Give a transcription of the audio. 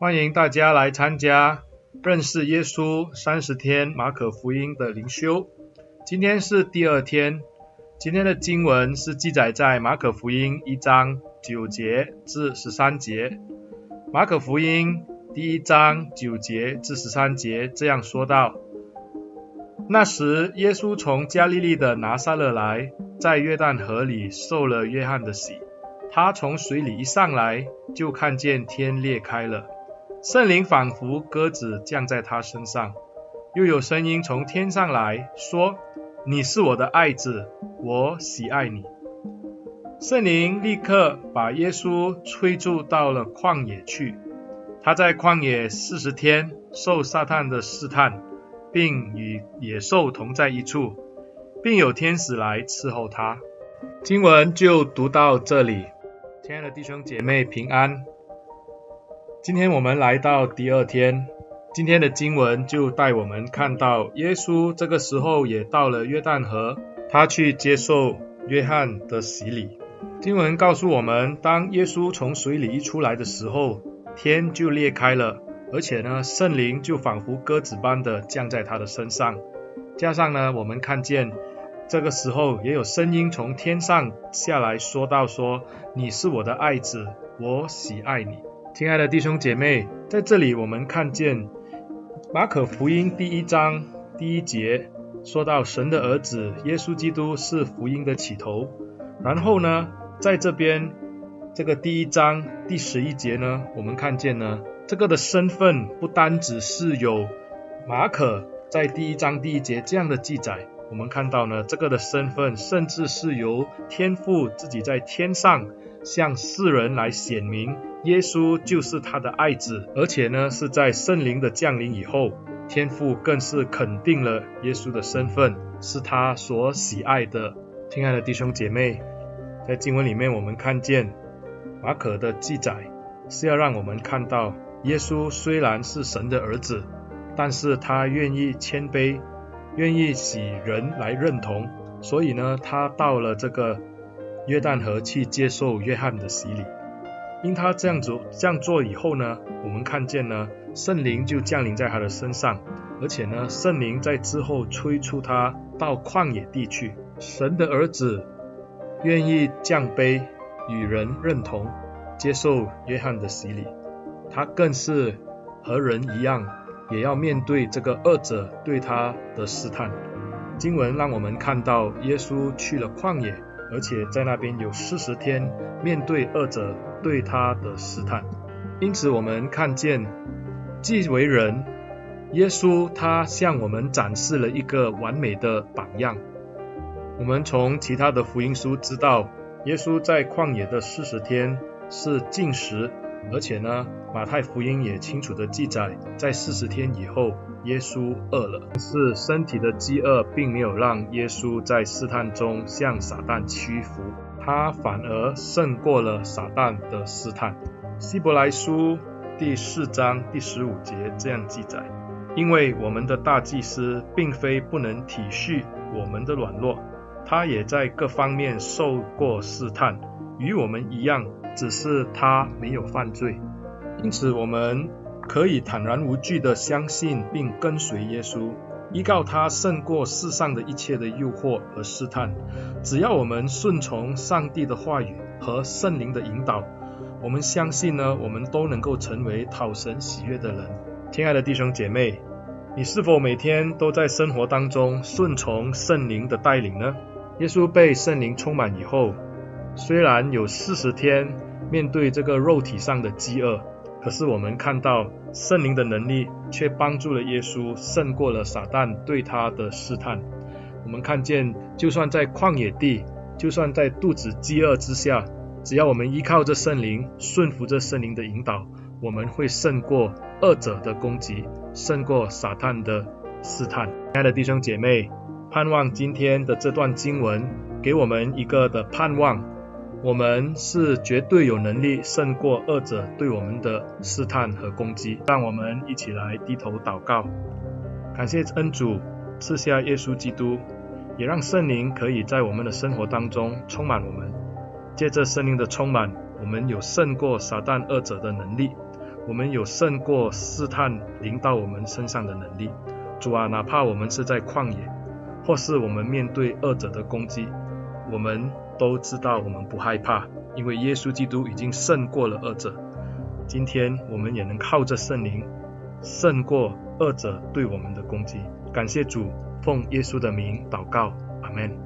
欢迎大家来参加认识耶稣三十天马可福音的灵修。今天是第二天，今天的经文是记载在马可福音一章九节至十三节。马可福音第一章九节至十三节这样说道：那时，耶稣从加利利的拿撒勒来，在约旦河里受了约翰的洗。他从水里一上来，就看见天裂开了。圣灵仿佛鸽子降在他身上，又有声音从天上来说：“你是我的爱子，我喜爱你。”圣灵立刻把耶稣催促到了旷野去。他在旷野四十天受撒旦的试探，并与野兽同在一处，并有天使来伺候他。经文就读到这里。亲爱的弟兄姐妹平安。今天我们来到第二天，今天的经文就带我们看到耶稣这个时候也到了约旦河，他去接受约翰的洗礼。经文告诉我们，当耶稣从水里一出来的时候，天就裂开了，而且呢，圣灵就仿佛鸽子般的降在他的身上。加上呢，我们看见这个时候也有声音从天上下来说道说：“你是我的爱子，我喜爱你。”亲爱的弟兄姐妹，在这里我们看见马可福音第一章第一节说到神的儿子耶稣基督是福音的起头。然后呢，在这边这个第一章第十一节呢，我们看见呢，这个的身份不单只是有马可在第一章第一节这样的记载，我们看到呢，这个的身份甚至是由天父自己在天上向世人来显明。耶稣就是他的爱子，而且呢，是在圣灵的降临以后，天父更是肯定了耶稣的身份，是他所喜爱的。亲爱的弟兄姐妹，在经文里面，我们看见马可的记载是要让我们看到，耶稣虽然是神的儿子，但是他愿意谦卑，愿意喜人来认同，所以呢，他到了这个约旦河去接受约翰的洗礼。因他这样做这样做以后呢，我们看见呢，圣灵就降临在他的身上，而且呢，圣灵在之后催促他到旷野地去。神的儿子愿意降卑，与人认同，接受约翰的洗礼，他更是和人一样，也要面对这个恶者对他的试探。经文让我们看到耶稣去了旷野。而且在那边有四十天面对二者对他的试探，因此我们看见既为人，耶稣他向我们展示了一个完美的榜样。我们从其他的福音书知道，耶稣在旷野的四十天是禁食。而且呢，马太福音也清楚地记载，在四十天以后，耶稣饿了。但是身体的饥饿并没有让耶稣在试探中向撒旦屈服，他反而胜过了撒旦的试探。希伯来书第四章第十五节这样记载：因为我们的大祭司并非不能体恤我们的软弱，他也在各方面受过试探，与我们一样。只是他没有犯罪，因此我们可以坦然无惧地相信并跟随耶稣，依靠他胜过世上的一切的诱惑和试探。只要我们顺从上帝的话语和圣灵的引导，我们相信呢，我们都能够成为讨神喜悦的人。亲爱的弟兄姐妹，你是否每天都在生活当中顺从圣灵的带领呢？耶稣被圣灵充满以后，虽然有四十天面对这个肉体上的饥饿，可是我们看到圣灵的能力却帮助了耶稣胜过了撒旦对他的试探。我们看见，就算在旷野地，就算在肚子饥饿之下，只要我们依靠着圣灵，顺服着圣灵的引导，我们会胜过恶者的攻击，胜过撒旦的试探。亲爱的弟兄姐妹，盼望今天的这段经文给我们一个的盼望。我们是绝对有能力胜过二者对我们的试探和攻击。让我们一起来低头祷告，感谢恩主赐下耶稣基督，也让圣灵可以在我们的生活当中充满我们。借着圣灵的充满，我们有胜过撒旦二者的能力。我们有胜过试探临到我们身上的能力。主啊，哪怕我们是在旷野，或是我们面对二者的攻击，我们都知道我们不害怕，因为耶稣基督已经胜过了二者。今天我们也能靠着圣灵胜过二者对我们的攻击。感谢主，奉耶稣的名祷告，阿门。